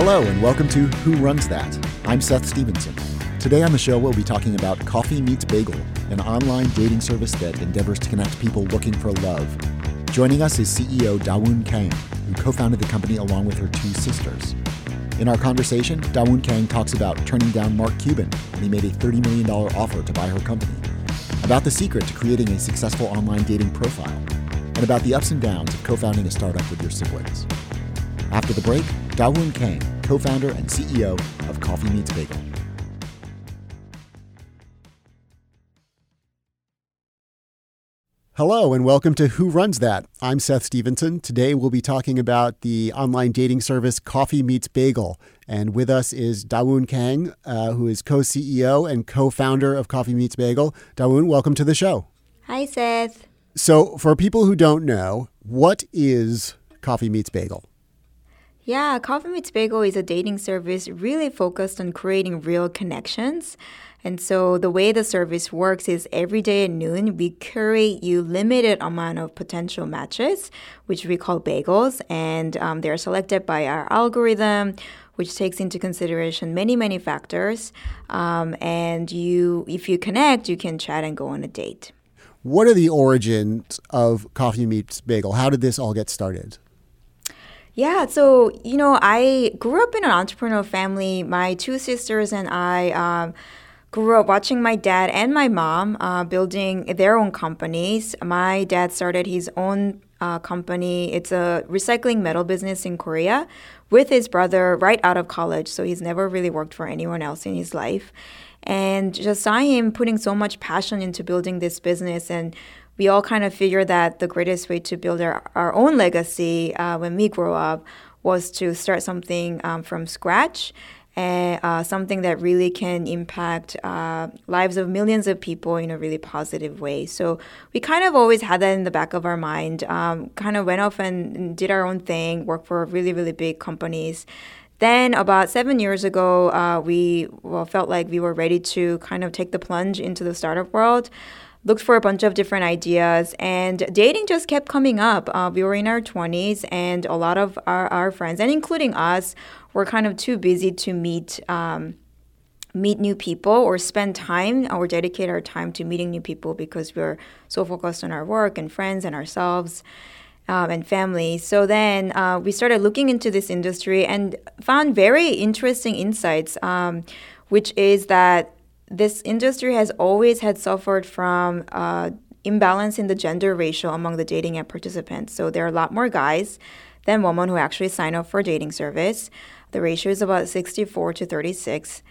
Hello, and welcome to Who Runs That? I'm Seth Stevenson. Today on the show, we'll be talking about Coffee Meets Bagel, an online dating service that endeavors to connect people looking for love. Joining us is CEO Dawoon Kang, who co founded the company along with her two sisters. In our conversation, Dawoon Kang talks about turning down Mark Cuban when he made a $30 million offer to buy her company, about the secret to creating a successful online dating profile, and about the ups and downs of co founding a startup with your siblings. After the break, Dawoon Kang, co founder and CEO of Coffee Meets Bagel. Hello, and welcome to Who Runs That? I'm Seth Stevenson. Today we'll be talking about the online dating service Coffee Meets Bagel. And with us is Dawoon Kang, uh, who is co CEO and co founder of Coffee Meets Bagel. Dawoon, welcome to the show. Hi, Seth. So, for people who don't know, what is Coffee Meets Bagel? Yeah, Coffee Meets Bagel is a dating service really focused on creating real connections. And so the way the service works is every day at noon, we curate you limited amount of potential matches, which we call bagels, and um, they're selected by our algorithm, which takes into consideration many, many factors. Um, and you, if you connect, you can chat and go on a date. What are the origins of Coffee Meets Bagel? How did this all get started? Yeah, so you know, I grew up in an entrepreneurial family. My two sisters and I um, grew up watching my dad and my mom uh, building their own companies. My dad started his own uh, company. It's a recycling metal business in Korea with his brother right out of college. So he's never really worked for anyone else in his life. And just saw him putting so much passion into building this business and we all kind of figured that the greatest way to build our, our own legacy uh, when we grow up was to start something um, from scratch and uh, something that really can impact uh, lives of millions of people in a really positive way. So we kind of always had that in the back of our mind. Um, kind of went off and did our own thing, worked for really really big companies. Then about seven years ago, uh, we well, felt like we were ready to kind of take the plunge into the startup world looked for a bunch of different ideas, and dating just kept coming up. Uh, we were in our 20s, and a lot of our, our friends, and including us, were kind of too busy to meet. Um, meet new people or spend time or dedicate our time to meeting new people because we're so focused on our work and friends and ourselves um, and family. So then uh, we started looking into this industry and found very interesting insights, um, which is that this industry has always had suffered from uh, imbalance in the gender ratio among the dating app participants. So there are a lot more guys than women who actually sign up for a dating service. The ratio is about 64 to 36.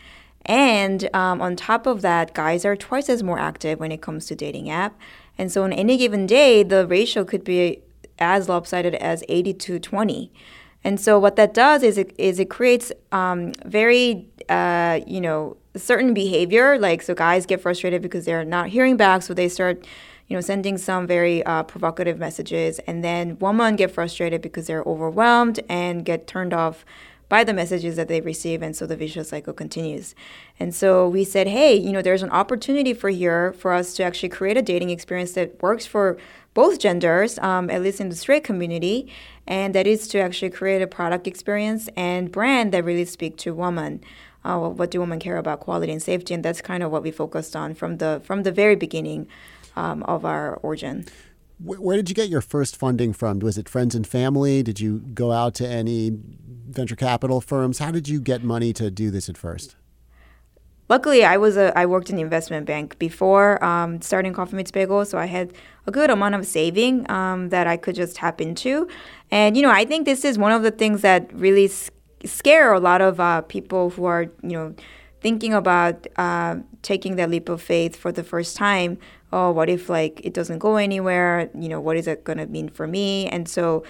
And um, on top of that, guys are twice as more active when it comes to dating app. And so on any given day, the ratio could be as lopsided as 80 to 20. And so what that does is it, is it creates um, very, uh, you know, certain behavior. Like, so guys get frustrated because they're not hearing back, so they start, you know, sending some very uh, provocative messages. And then women get frustrated because they're overwhelmed and get turned off by the messages that they receive and so the vicious cycle continues and so we said hey you know there's an opportunity for here for us to actually create a dating experience that works for both genders um, at least in the straight community and that is to actually create a product experience and brand that really speak to women uh, what do women care about quality and safety, and that's kind of what we focused on from the from the very beginning um, of our origin. Where did you get your first funding from? Was it friends and family? Did you go out to any venture capital firms? How did you get money to do this at first? Luckily, I was a I worked in the investment bank before um, starting Coffee Meets Bagel, so I had a good amount of saving um, that I could just tap into. And you know, I think this is one of the things that really scare a lot of uh, people who are, you know, thinking about uh, taking that leap of faith for the first time. Oh, what if like it doesn't go anywhere? You know, what is it going to mean for me? And so,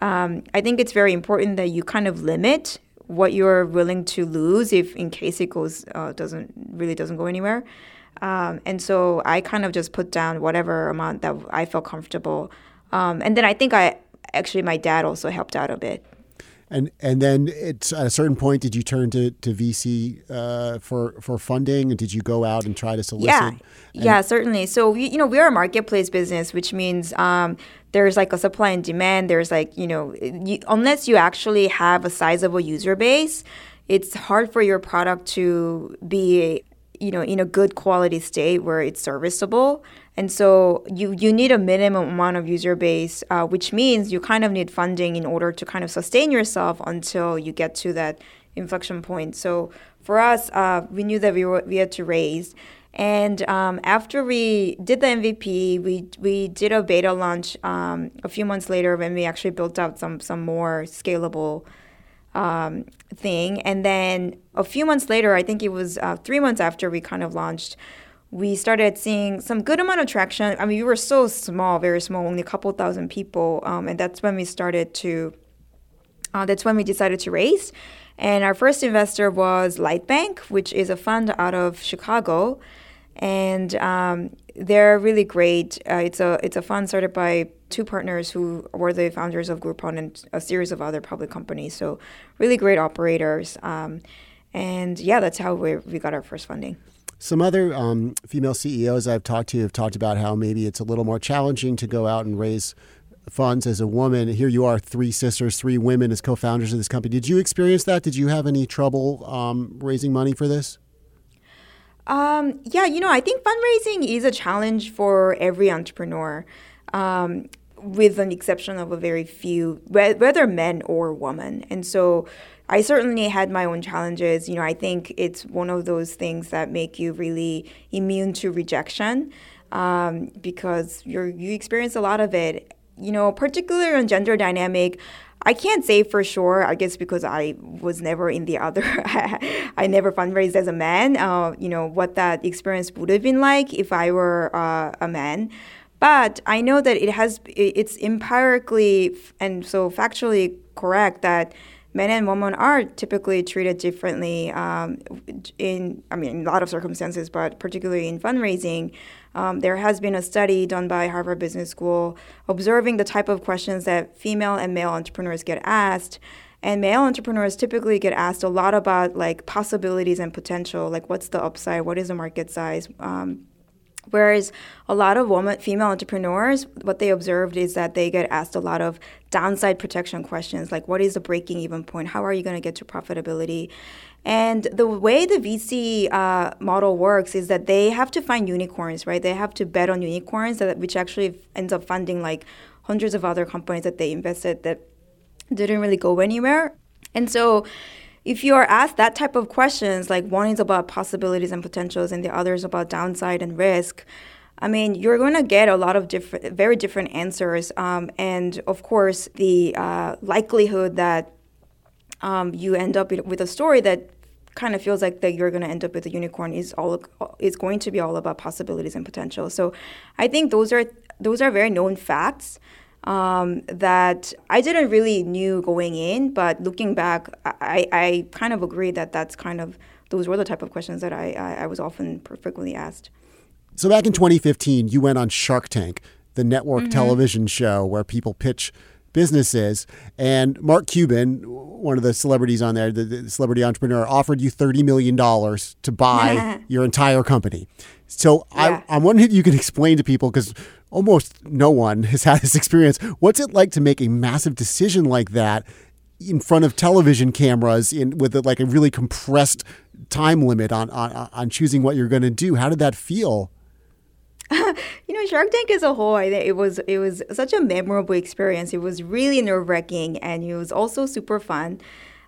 um, I think it's very important that you kind of limit what you're willing to lose if in case it goes uh, doesn't really doesn't go anywhere. Um, and so I kind of just put down whatever amount that I felt comfortable. Um, and then I think I actually my dad also helped out a bit. And and then it's at a certain point, did you turn to to VC uh, for for funding? And did you go out and try to solicit? Yeah, and yeah, certainly. So we, you know, we are a marketplace business, which means um, there's like a supply and demand. There's like you know, you, unless you actually have a sizable user base, it's hard for your product to be you know in a good quality state where it's serviceable and so you you need a minimum amount of user base uh, which means you kind of need funding in order to kind of sustain yourself until you get to that inflection point so for us uh, we knew that we, were, we had to raise and um, after we did the MVP, we we did a beta launch um, a few months later when we actually built out some some more scalable um, thing. And then a few months later, I think it was uh, three months after we kind of launched, we started seeing some good amount of traction. I mean, we were so small, very small, only a couple thousand people, um, and that's when we started to. Uh, that's when we decided to raise, and our first investor was Lightbank, which is a fund out of Chicago, and um, they're really great. Uh, it's a it's a fund started by two partners who were the founders of Groupon and a series of other public companies. So really great operators. Um, and yeah, that's how we, we got our first funding. Some other um, female CEOs I've talked to have talked about how maybe it's a little more challenging to go out and raise funds as a woman. Here you are, three sisters, three women as co-founders of this company. Did you experience that? Did you have any trouble um, raising money for this? Um, yeah, you know, I think fundraising is a challenge for every entrepreneur. Um, with an exception of a very few, whether men or women. And so I certainly had my own challenges. You know, I think it's one of those things that make you really immune to rejection um, because you you experience a lot of it. You know, particularly on gender dynamic, I can't say for sure. I guess because I was never in the other, I never fundraised as a man. Uh, you know what that experience would have been like if I were uh, a man. But I know that it has it's empirically and so factually correct that men and women are typically treated differently um, in I mean in a lot of circumstances, but particularly in fundraising. Um, there has been a study done by Harvard Business School observing the type of questions that female and male entrepreneurs get asked. And male entrepreneurs typically get asked a lot about like possibilities and potential, like what's the upside, what is the market size, um, Whereas a lot of women, female entrepreneurs, what they observed is that they get asked a lot of downside protection questions, like what is the breaking even point? How are you going to get to profitability? And the way the VC uh, model works is that they have to find unicorns, right? They have to bet on unicorns, that, which actually ends up funding like hundreds of other companies that they invested that didn't really go anywhere. And so if you are asked that type of questions, like one is about possibilities and potentials and the other is about downside and risk, I mean, you're going to get a lot of different, very different answers. Um, and of course, the uh, likelihood that um, you end up with a story that kind of feels like that you're going to end up with a unicorn is all is going to be all about possibilities and potential. So, I think those are those are very known facts um, that I didn't really knew going in, but looking back, I, I kind of agree that that's kind of those were the type of questions that I, I, I was often frequently asked. So back in 2015, you went on Shark Tank, the network mm-hmm. television show where people pitch businesses. And Mark Cuban, one of the celebrities on there, the, the celebrity entrepreneur, offered you $30 million to buy your entire company. So yeah. I, I'm wondering if you can explain to people, because almost no one has had this experience. What's it like to make a massive decision like that in front of television cameras in with a, like a really compressed time limit on on, on choosing what you're going to do? How did that feel? you know, Shark Tank as a whole, it was it was such a memorable experience. It was really nerve wracking, and it was also super fun.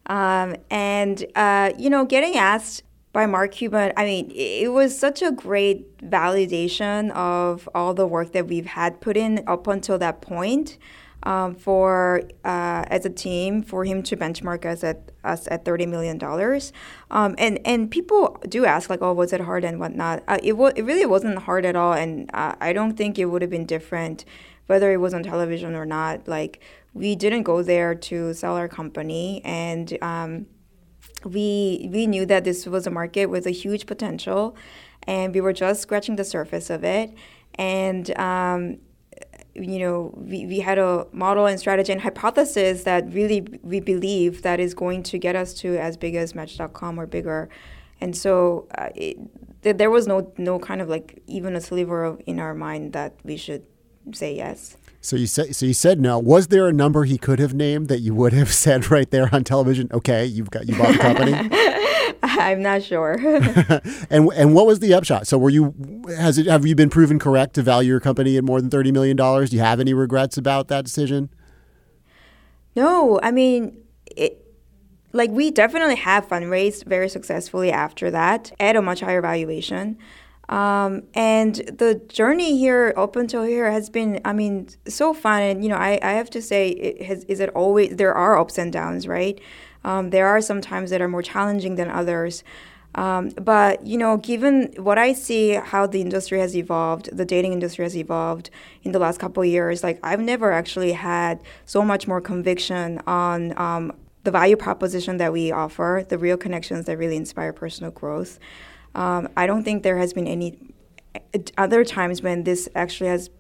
Um, and uh, you know, getting asked by Mark Cuban, I mean, it was such a great validation of all the work that we've had put in up until that point. Um, for uh, as a team for him to benchmark us at us at thirty million dollars, um, and and people do ask like, oh, was it hard and whatnot? Uh, it was it really wasn't hard at all, and uh, I don't think it would have been different whether it was on television or not. Like we didn't go there to sell our company, and um, we we knew that this was a market with a huge potential, and we were just scratching the surface of it. And um, you know, we, we had a model and strategy and hypothesis that really we believe that is going to get us to as big as Match.com or bigger. And so uh, it, th- there was no no kind of like even a sliver of in our mind that we should say yes. So you said so you said no. Was there a number he could have named that you would have said right there on television? Okay, you've got you bought the company. I'm not sure. and and what was the upshot? So were you has it have you been proven correct to value your company at more than thirty million dollars? Do you have any regrets about that decision? No, I mean it. Like we definitely have fundraised very successfully after that at a much higher valuation. Um, and the journey here up until here has been, I mean, so fun. And you know, I, I have to say, it has, is it always there are ups and downs, right? Um, there are some times that are more challenging than others. Um, but you know, given what I see, how the industry has evolved, the dating industry has evolved in the last couple of years, like I've never actually had so much more conviction on um, the value proposition that we offer, the real connections that really inspire personal growth. Um, I don't think there has been any other times when this actually has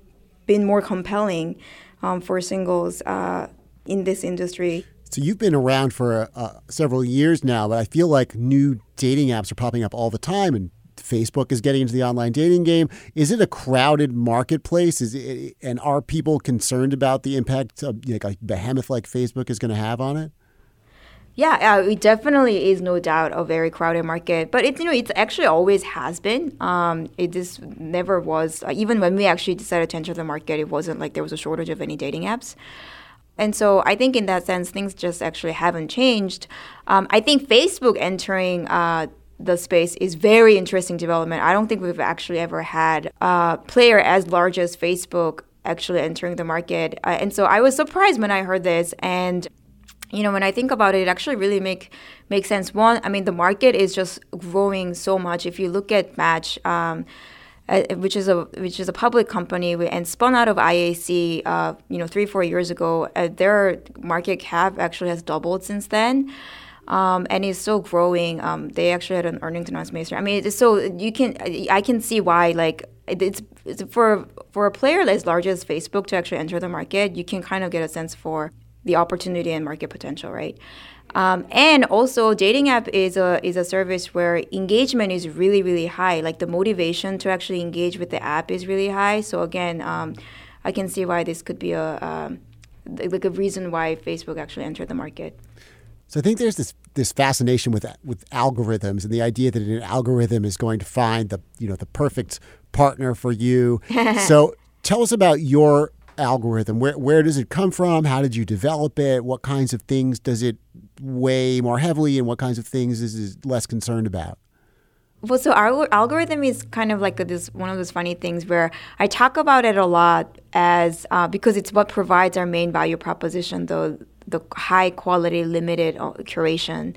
been more compelling um, for singles uh, in this industry. So you've been around for uh, several years now, but I feel like new dating apps are popping up all the time, and Facebook is getting into the online dating game. Is it a crowded marketplace? Is it, and are people concerned about the impact of, like a behemoth like Facebook is going to have on it? Yeah, uh, it definitely is no doubt a very crowded market, but it's you know it's actually always has been. Um, it just never was. Uh, even when we actually decided to enter the market, it wasn't like there was a shortage of any dating apps. And so I think in that sense, things just actually haven't changed. Um, I think Facebook entering uh, the space is very interesting development. I don't think we've actually ever had a player as large as Facebook actually entering the market. Uh, and so I was surprised when I heard this. And you know, when I think about it, it actually really make makes sense. One, I mean, the market is just growing so much. If you look at Match. Um, uh, which is a which is a public company and spun out of IAC, uh, you know, three four years ago. Uh, their market cap actually has doubled since then. Um, and is still growing. Um, they actually had an earnings announcement. I mean, it's so you can, I can see why, like, it's, it's for for a player as large as Facebook to actually enter the market, you can kind of get a sense for the opportunity and market potential, right? Um, and also, dating app is a is a service where engagement is really really high. Like the motivation to actually engage with the app is really high. So again, um, I can see why this could be a um, like a reason why Facebook actually entered the market. So I think there's this this fascination with with algorithms and the idea that an algorithm is going to find the you know the perfect partner for you. so tell us about your algorithm. Where where does it come from? How did you develop it? What kinds of things does it weigh more heavily, and what kinds of things is it less concerned about? Well, so our algorithm is kind of like this one of those funny things where I talk about it a lot as uh, because it's what provides our main value proposition, the the high quality limited uh, curation.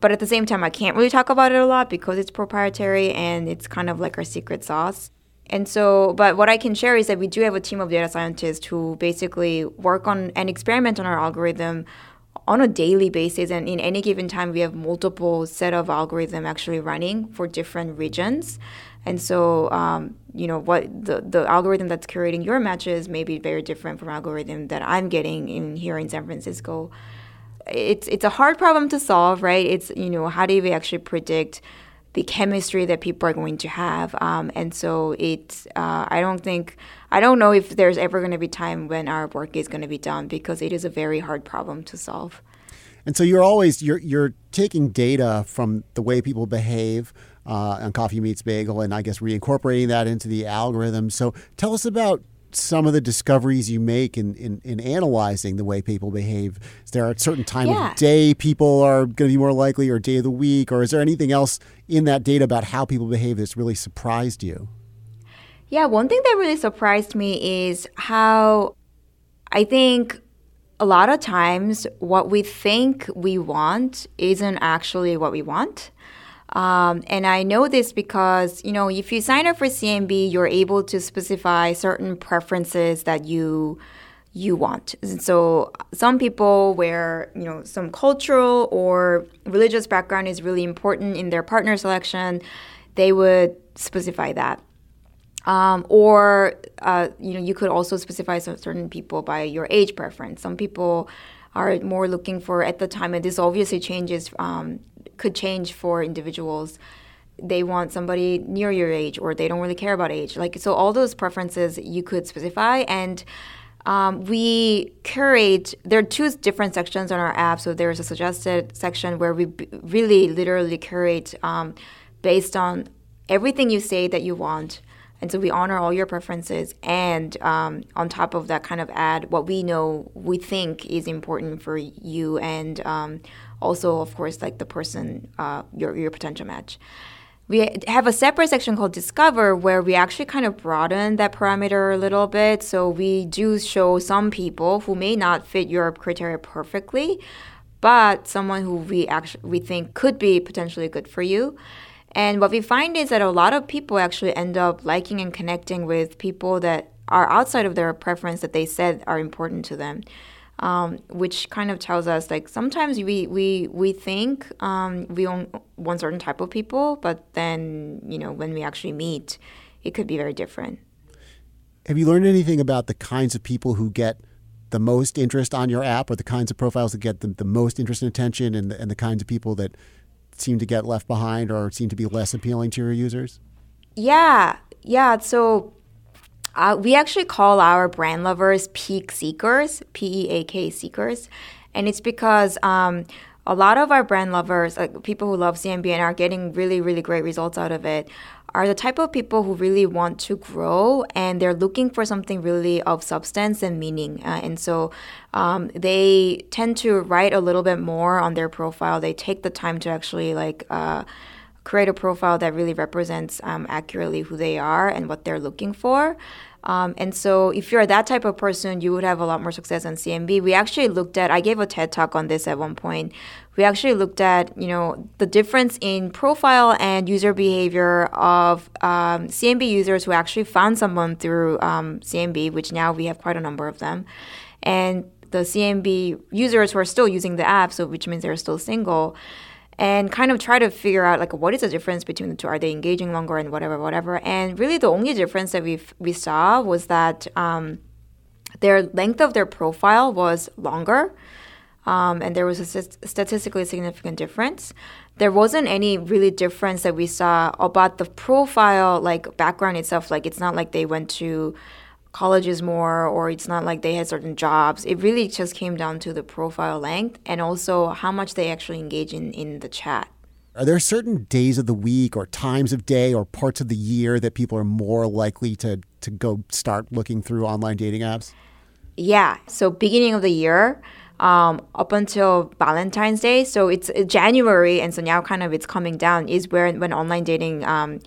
But at the same time, I can't really talk about it a lot because it's proprietary and it's kind of like our secret sauce. And so, but what I can share is that we do have a team of data scientists who basically work on and experiment on our algorithm on a daily basis. And in any given time, we have multiple set of algorithm actually running for different regions. And so, um, you know, what the, the algorithm that's curating your matches may be very different from algorithm that I'm getting in here in San Francisco. It's it's a hard problem to solve, right? It's you know, how do we actually predict the chemistry that people are going to have. Um, and so it's, uh, I don't think, I don't know if there's ever going to be time when our work is going to be done because it is a very hard problem to solve. And so you're always you're you're taking data from the way people behave uh, on Coffee Meets Bagel, and I guess reincorporating that into the algorithm. So tell us about some of the discoveries you make in, in, in analyzing the way people behave? Is there a certain time yeah. of day people are going to be more likely, or day of the week, or is there anything else in that data about how people behave that's really surprised you? Yeah, one thing that really surprised me is how I think a lot of times what we think we want isn't actually what we want. Um, and I know this because, you know, if you sign up for CMB, you're able to specify certain preferences that you you want. And so some people where, you know, some cultural or religious background is really important in their partner selection, they would specify that. Um, or uh, you know, you could also specify certain people by your age preference. Some people are more looking for at the time, and this obviously changes, um, could change for individuals. They want somebody near your age, or they don't really care about age. Like so, all those preferences you could specify, and um, we curate. There are two different sections on our app. So there's a suggested section where we b- really, literally curate um, based on everything you say that you want and so we honor all your preferences. And um, on top of that, kind of add what we know we think is important for you, and um, also, of course, like the person, uh, your your potential match. We have a separate section called Discover where we actually kind of broaden that parameter a little bit. So we do show some people who may not fit your criteria perfectly, but someone who we actually we think could be potentially good for you. And what we find is that a lot of people actually end up liking and connecting with people that are outside of their preference that they said are important to them. Um, which kind of tells us like sometimes we we we think um, we own one certain type of people, but then you know when we actually meet, it could be very different. Have you learned anything about the kinds of people who get the most interest on your app, or the kinds of profiles that get the, the most interest and attention, and the, and the kinds of people that seem to get left behind or seem to be less appealing to your users? Yeah, yeah. So uh, we actually call our brand lovers peak seekers, P E A K seekers, and it's because um, a lot of our brand lovers, like people who love CMB are getting really, really great results out of it, are the type of people who really want to grow and they're looking for something really of substance and meaning. Uh, and so um, they tend to write a little bit more on their profile. They take the time to actually like uh, create a profile that really represents um, accurately who they are and what they're looking for. Um, and so, if you're that type of person, you would have a lot more success on CMB. We actually looked at, I gave a TED talk on this at one point. We actually looked at, you know, the difference in profile and user behavior of um, CMB users who actually found someone through um, CMB, which now we have quite a number of them, and the CMB users who are still using the app, so which means they're still single and kind of try to figure out like what is the difference between the two? Are they engaging longer and whatever whatever? And really the only difference that we we saw was that um, their length of their profile was longer um, and there was a st- statistically significant difference. There wasn't any really difference that we saw about the profile like background itself. Like it's not like they went to colleges more or it's not like they had certain jobs. It really just came down to the profile length and also how much they actually engage in, in the chat. Are there certain days of the week or times of day or parts of the year that people are more likely to, to go start looking through online dating apps? Yeah. So, beginning of the year, um, up until Valentine's Day. So, it's January, and so now kind of it's coming down, is where when online dating um,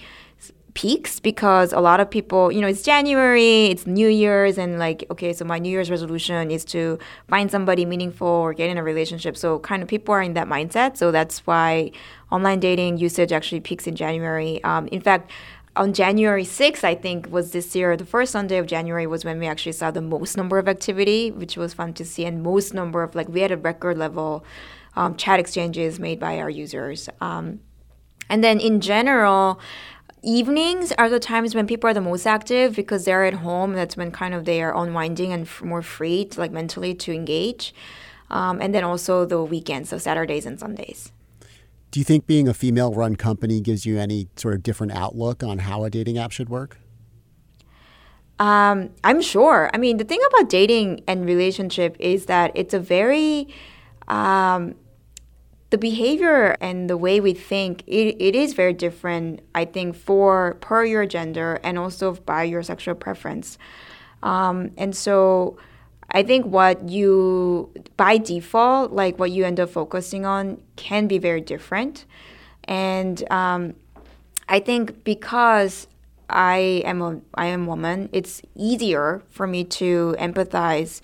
peaks because a lot of people, you know, it's January, it's New Year's, and like, okay, so my New Year's resolution is to find somebody meaningful or get in a relationship. So, kind of people are in that mindset. So, that's why online dating usage actually peaks in January. Um, in fact, on January 6th, I think, was this year, the first Sunday of January was when we actually saw the most number of activity, which was fun to see, and most number of, like, we had a record level um, chat exchanges made by our users. Um, and then in general, evenings are the times when people are the most active because they're at home. That's when kind of they are unwinding and f- more free, to, like mentally, to engage. Um, and then also the weekends, so Saturdays and Sundays. Do you think being a female run company gives you any sort of different outlook on how a dating app should work? Um, I'm sure. I mean, the thing about dating and relationship is that it's a very um, the behavior and the way we think it, it is very different i think for per your gender and also by your sexual preference. Um, and so i think what you by default like what you end up focusing on can be very different. And um, i think because i am a i am a woman it's easier for me to empathize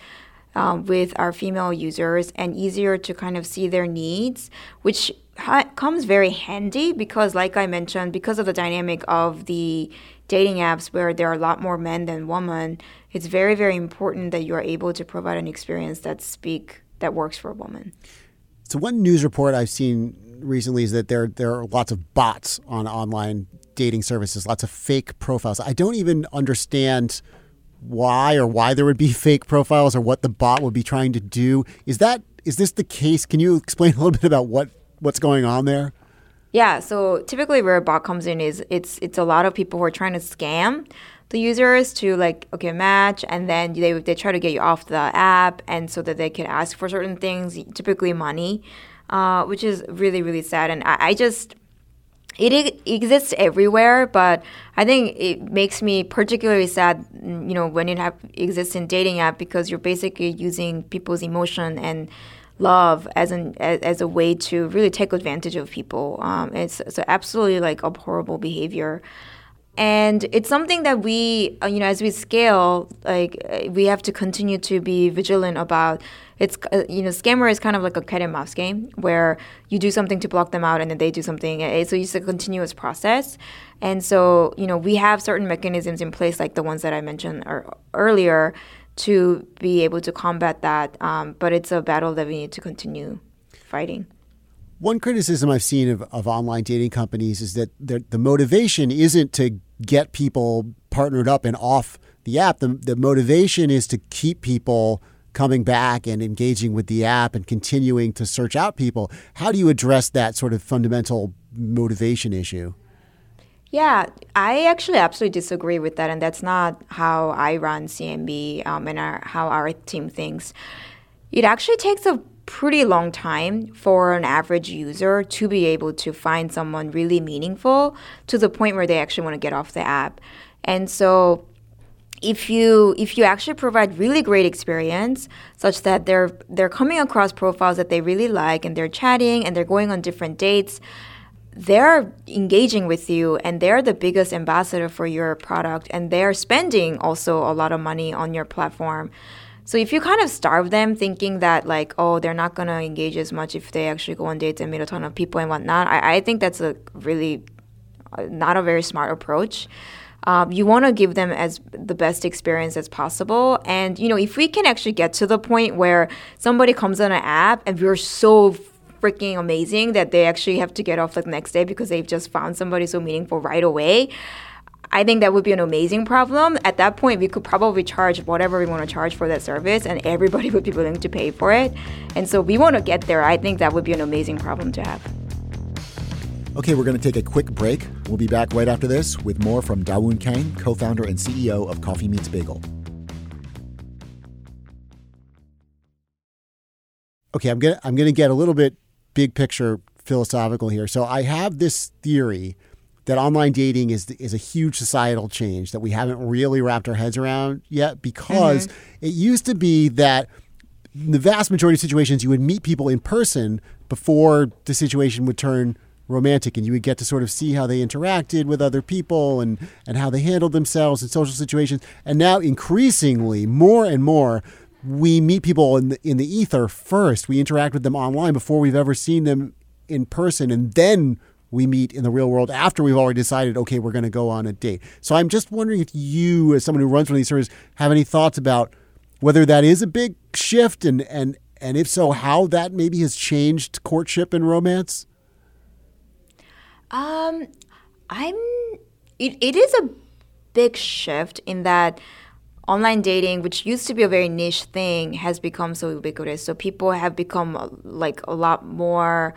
um, with our female users and easier to kind of see their needs, which ha- comes very handy because, like I mentioned, because of the dynamic of the dating apps where there are a lot more men than women, it's very, very important that you are able to provide an experience that speak that works for a woman. So one news report I've seen recently is that there there are lots of bots on online dating services, lots of fake profiles. I don't even understand why or why there would be fake profiles or what the bot would be trying to do. Is that is this the case? Can you explain a little bit about what what's going on there? Yeah, so typically where a bot comes in is it's it's a lot of people who are trying to scam the users to like okay match and then they they try to get you off the app and so that they can ask for certain things, typically money, uh, which is really really sad. And I, I just it exists everywhere, but I think it makes me particularly sad, you know, when it have, exists in dating app because you're basically using people's emotion and love as an as, as a way to really take advantage of people. Um, it's, absolutely like abhorrible behavior and it's something that we uh, you know as we scale like uh, we have to continue to be vigilant about. It's uh, you know scammer is kind of like a cat and mouse game where you do something to block them out and then they do something. So it's a continuous process. And so you know we have certain mechanisms in place like the ones that i mentioned earlier to be able to combat that. Um, but it's a battle that we need to continue fighting. One criticism I've seen of, of online dating companies is that the motivation isn't to get people partnered up and off the app. The, the motivation is to keep people coming back and engaging with the app and continuing to search out people. How do you address that sort of fundamental motivation issue? Yeah, I actually absolutely disagree with that, and that's not how I run CMB um, and our, how our team thinks. It actually takes a pretty long time for an average user to be able to find someone really meaningful to the point where they actually want to get off the app. And so if you if you actually provide really great experience such that they're they're coming across profiles that they really like and they're chatting and they're going on different dates they're engaging with you and they're the biggest ambassador for your product and they're spending also a lot of money on your platform so if you kind of starve them thinking that like, oh, they're not gonna engage as much if they actually go on dates and meet a ton of people and whatnot, I, I think that's a really uh, not a very smart approach. Um, you want to give them as the best experience as possible, and you know if we can actually get to the point where somebody comes on an app and we're so freaking amazing that they actually have to get off the next day because they've just found somebody so meaningful right away. I think that would be an amazing problem. At that point, we could probably charge whatever we want to charge for that service, and everybody would be willing to pay for it. And so we want to get there. I think that would be an amazing problem to have. Okay, we're going to take a quick break. We'll be back right after this with more from Dawoon Kang, co founder and CEO of Coffee Meets Bagel. Okay, I'm gonna I'm gonna get a little bit big picture philosophical here. So I have this theory that online dating is is a huge societal change that we haven't really wrapped our heads around yet because mm-hmm. it used to be that the vast majority of situations you would meet people in person before the situation would turn romantic and you would get to sort of see how they interacted with other people and and how they handled themselves in social situations and now increasingly more and more we meet people in the, in the ether first we interact with them online before we've ever seen them in person and then we meet in the real world after we've already decided, okay, we're going to go on a date. So I'm just wondering if you, as someone who runs one of these services, have any thoughts about whether that is a big shift and, and, and if so, how that maybe has changed courtship and romance? Um, I'm, it, it is a big shift in that online dating, which used to be a very niche thing, has become so ubiquitous. So people have become like a lot more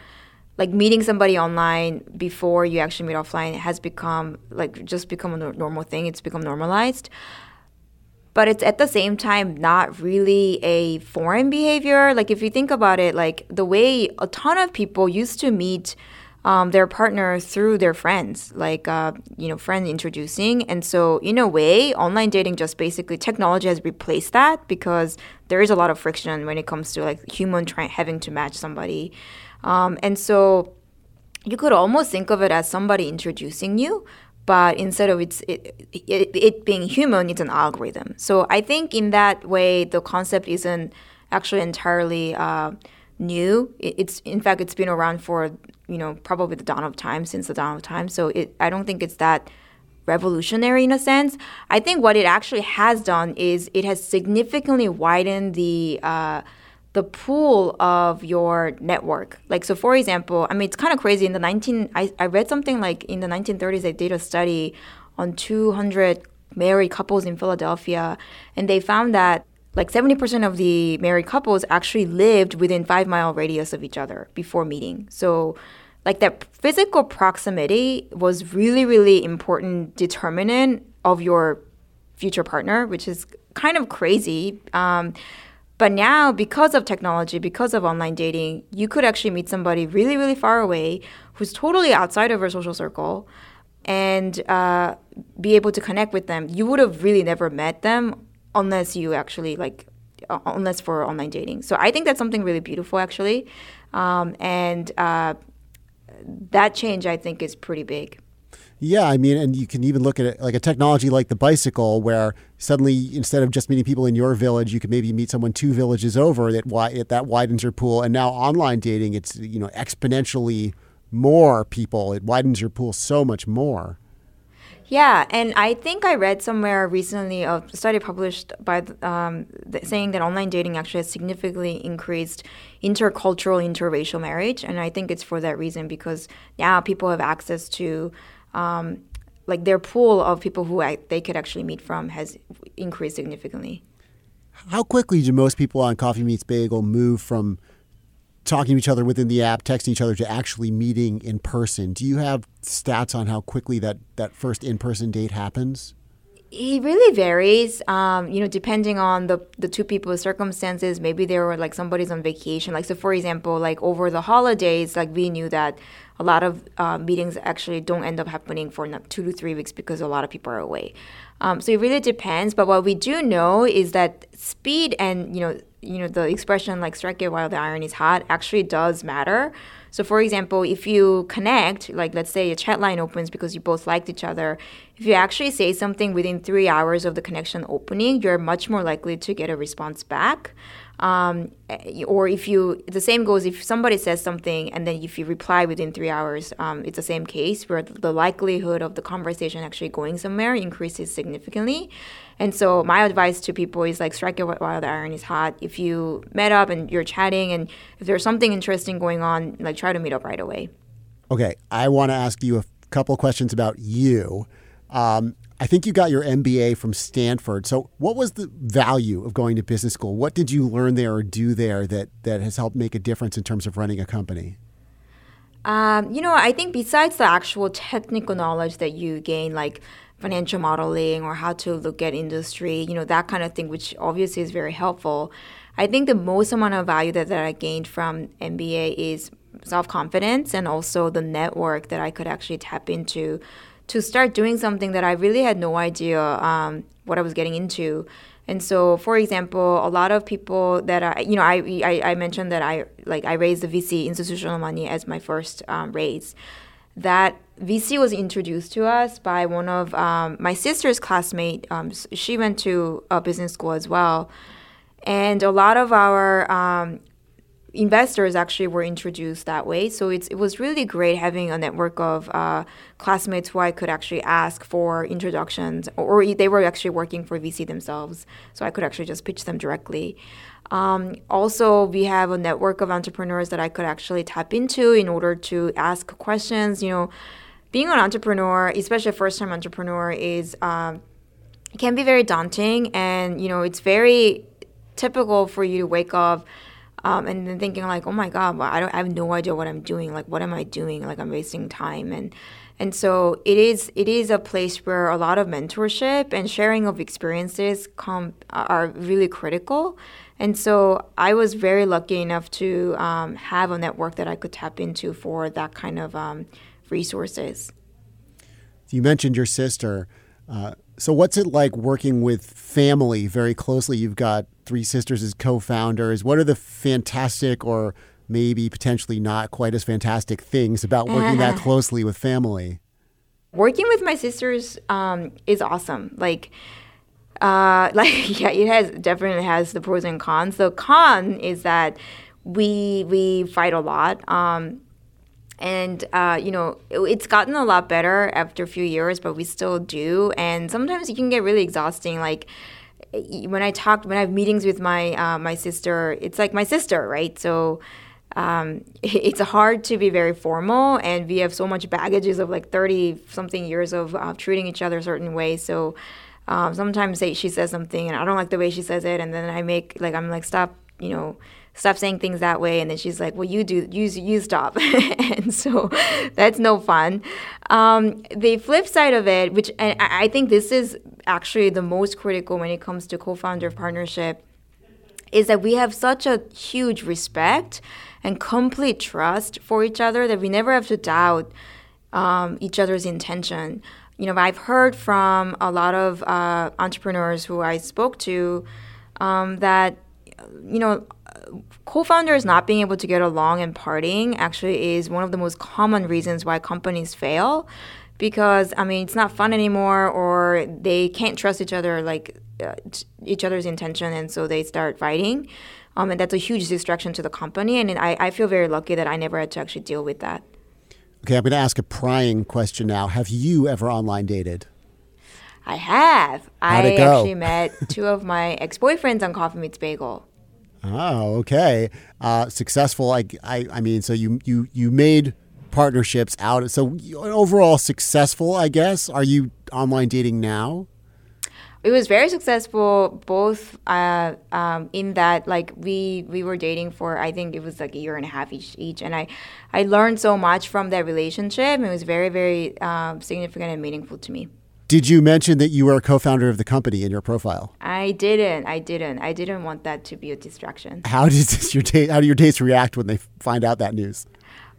like meeting somebody online before you actually meet offline has become like just become a normal thing. It's become normalized. But it's at the same time not really a foreign behavior. Like if you think about it, like the way a ton of people used to meet um, their partner through their friends, like uh, you know, friend introducing. And so, in a way, online dating just basically technology has replaced that because there is a lot of friction when it comes to like human trying having to match somebody. Um, and so you could almost think of it as somebody introducing you, but instead of it's, it, it, it being human, it's an algorithm. So I think in that way, the concept isn't actually entirely uh, new. It, it's in fact, it's been around for you know probably the dawn of time since the dawn of time. So it, I don't think it's that revolutionary in a sense. I think what it actually has done is it has significantly widened the uh, the pool of your network. Like, so for example, I mean, it's kind of crazy. In the 19, I, I read something like in the 1930s, they did a study on 200 married couples in Philadelphia, and they found that like 70% of the married couples actually lived within five mile radius of each other before meeting. So, like that physical proximity was really, really important determinant of your future partner, which is kind of crazy. Um, but now, because of technology, because of online dating, you could actually meet somebody really, really far away who's totally outside of your social circle and uh, be able to connect with them. You would have really never met them unless you actually like, uh, unless for online dating. So I think that's something really beautiful, actually. Um, and uh, that change, I think, is pretty big. Yeah, I mean, and you can even look at it like a technology like the bicycle, where suddenly instead of just meeting people in your village, you could maybe meet someone two villages over. That that widens your pool. And now online dating, it's you know exponentially more people. It widens your pool so much more. Yeah, and I think I read somewhere recently a study published by um, saying that online dating actually has significantly increased intercultural, interracial marriage, and I think it's for that reason because now people have access to um, like their pool of people who I, they could actually meet from has increased significantly. How quickly do most people on Coffee Meets Bagel move from talking to each other within the app, texting each other, to actually meeting in person? Do you have stats on how quickly that, that first in person date happens? It really varies, um, you know, depending on the the two people's circumstances. Maybe they were like somebody's on vacation. Like so, for example, like over the holidays, like we knew that a lot of uh, meetings actually don't end up happening for two to three weeks because a lot of people are away. Um, so it really depends. But what we do know is that speed and you know you know the expression like strike it while the iron is hot actually does matter. So, for example, if you connect, like let's say a chat line opens because you both liked each other, if you actually say something within three hours of the connection opening, you're much more likely to get a response back. Um, or if you, the same goes if somebody says something and then if you reply within three hours, um, it's the same case where the likelihood of the conversation actually going somewhere increases significantly. And so my advice to people is like strike it while the iron is hot. If you met up and you're chatting and if there's something interesting going on, like try to meet up right away. Okay, I want to ask you a couple questions about you. Um, I think you got your MBA from Stanford. So, what was the value of going to business school? What did you learn there or do there that, that has helped make a difference in terms of running a company? Um, you know, I think besides the actual technical knowledge that you gain, like financial modeling or how to look at industry, you know, that kind of thing, which obviously is very helpful. I think the most amount of value that, that I gained from MBA is self confidence and also the network that I could actually tap into to start doing something that I really had no idea um, what I was getting into. And so, for example, a lot of people that I, you know, I, I, I mentioned that I like I raised the VC institutional money as my first um, raise. That VC was introduced to us by one of um, my sister's classmate. Um, she went to a business school as well, and a lot of our um, investors actually were introduced that way. So it's, it was really great having a network of uh, classmates who I could actually ask for introductions, or, or, they were actually working for VC themselves. So I could actually just pitch them directly. Um, also, we have a network of entrepreneurs that I could actually tap into in order to ask questions. You know, being an entrepreneur, especially a first-time entrepreneur, is um, can be very daunting, and you know, it's very typical for you to wake up um, and then thinking like, oh my God, well, I don't, I have no idea what I'm doing. Like, what am I doing? Like, I'm wasting time. And and so it is it is a place where a lot of mentorship and sharing of experiences come are really critical. And so I was very lucky enough to um, have a network that I could tap into for that kind of um, resources. You mentioned your sister. Uh, so, what's it like working with family very closely? You've got three sisters as co founders. What are the fantastic or maybe potentially not quite as fantastic things about working that closely with family? Working with my sisters um, is awesome. Like, uh, like yeah, it has definitely has the pros and cons. The con is that we we fight a lot. Um, and uh, you know it, it's gotten a lot better after a few years but we still do and sometimes it can get really exhausting like when I talk, when I have meetings with my uh, my sister, it's like my sister, right? So um, it's hard to be very formal, and we have so much baggages of like thirty something years of uh, treating each other a certain way. So um, sometimes she says something, and I don't like the way she says it, and then I make like I'm like stop, you know stop saying things that way. And then she's like well you do you, you stop. And so that's no fun. Um, the flip side of it which and I, think this is actually the most critical when it comes to co-founder partnership is that we have such a huge respect and complete trust for each other that we never have to doubt um, each other's intention. You know i've heard from a lot of uh, entrepreneurs who i spoke to um, that you know co-founders not being able to get along and partying actually is one of the most common reasons why companies fail because i mean it's not fun anymore or they can't trust each other like uh, each other's intention and so they start fighting. Um, and that's a huge distraction to the company and I, I feel very lucky that i never had to actually deal with that. Okay i'm going to ask a prying question now. Have you ever online dated? I have. How'd I actually met two of my ex boyfriends on Coffee Meets Bagel. Oh, okay. Uh, successful. I, I, I mean, so you, you, you made partnerships out. So overall successful, I guess. Are you online dating now? It was very successful, both uh, um, in that like we we were dating for I think it was like a year and a half each, each and I I learned so much from that relationship. It was very very um, significant and meaningful to me. Did you mention that you were a co-founder of the company in your profile? I didn't. I didn't. I didn't want that to be a distraction. How did your date? How do your dates react when they find out that news?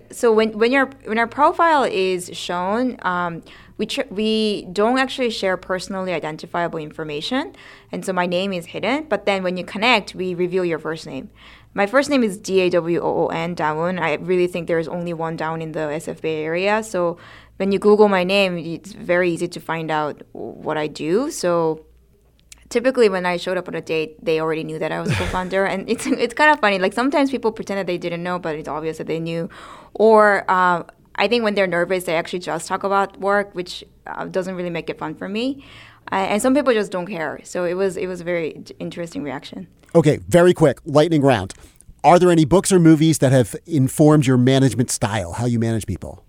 So when when your when our profile is shown, um, we tr- we don't actually share personally identifiable information, and so my name is hidden. But then when you connect, we reveal your first name. My first name is D A W O O N Dawoon. I really think there is only one Dawoon in the SF Bay area. So when you Google my name, it's very easy to find out what I do. So typically when I showed up on a date, they already knew that I was a co-founder, and it's it's kind of funny. Like sometimes people pretend that they didn't know, but it's obvious that they knew. Or uh, I think when they're nervous, they actually just talk about work, which uh, doesn't really make it fun for me. Uh, and some people just don't care. So it was it was a very interesting reaction. Okay, very quick, lightning round. Are there any books or movies that have informed your management style, how you manage people?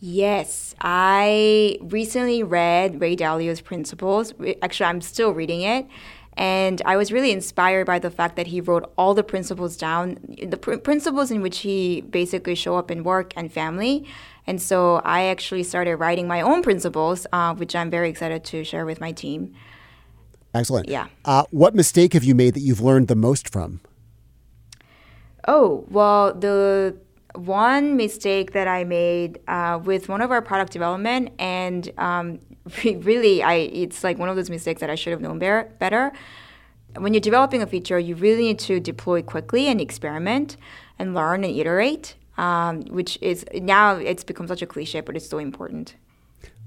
Yes, I recently read Ray Dalio's Principles. Actually, I'm still reading it. And I was really inspired by the fact that he wrote all the principles down, the pr- principles in which he basically show up in work and family. And so I actually started writing my own principles, uh, which I'm very excited to share with my team. Excellent. Yeah. Uh, what mistake have you made that you've learned the most from? Oh, well, the one mistake that I made uh, with one of our product development, and um, really, I it's like one of those mistakes that I should have known better. better. When you're developing a feature, you really need to deploy quickly and experiment and learn and iterate, um, which is now it's become such a cliche, but it's so important.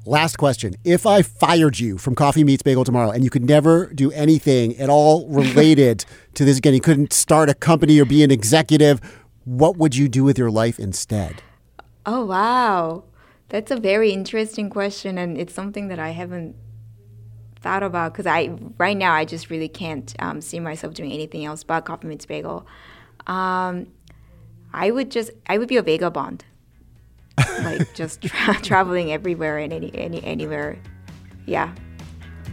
Last question. If I fired you from Coffee Meets Bagel tomorrow and you could never do anything at all related to this again, you couldn't start a company or be an executive, what would you do with your life instead? Oh, wow. That's a very interesting question, and it's something that I haven't thought about because I right now I just really can't um, see myself doing anything else but Coffee Meets Bagel. Um, I would just I would be a vagabond, like just tra- traveling everywhere and any, any anywhere. Yeah.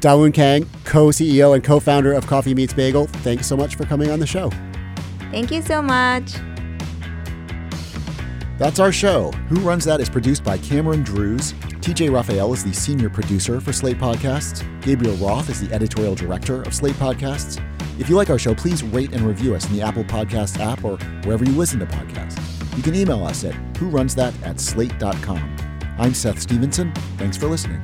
Dawoon Kang, co-CEO and co-founder of Coffee Meets Bagel. Thanks so much for coming on the show. Thank you so much. That's our show. Who Runs That is produced by Cameron Drews. TJ Raphael is the senior producer for Slate Podcasts. Gabriel Roth is the editorial director of Slate Podcasts. If you like our show, please rate and review us in the Apple Podcast app or wherever you listen to podcasts. You can email us at whorunthat at slate.com. I'm Seth Stevenson. Thanks for listening.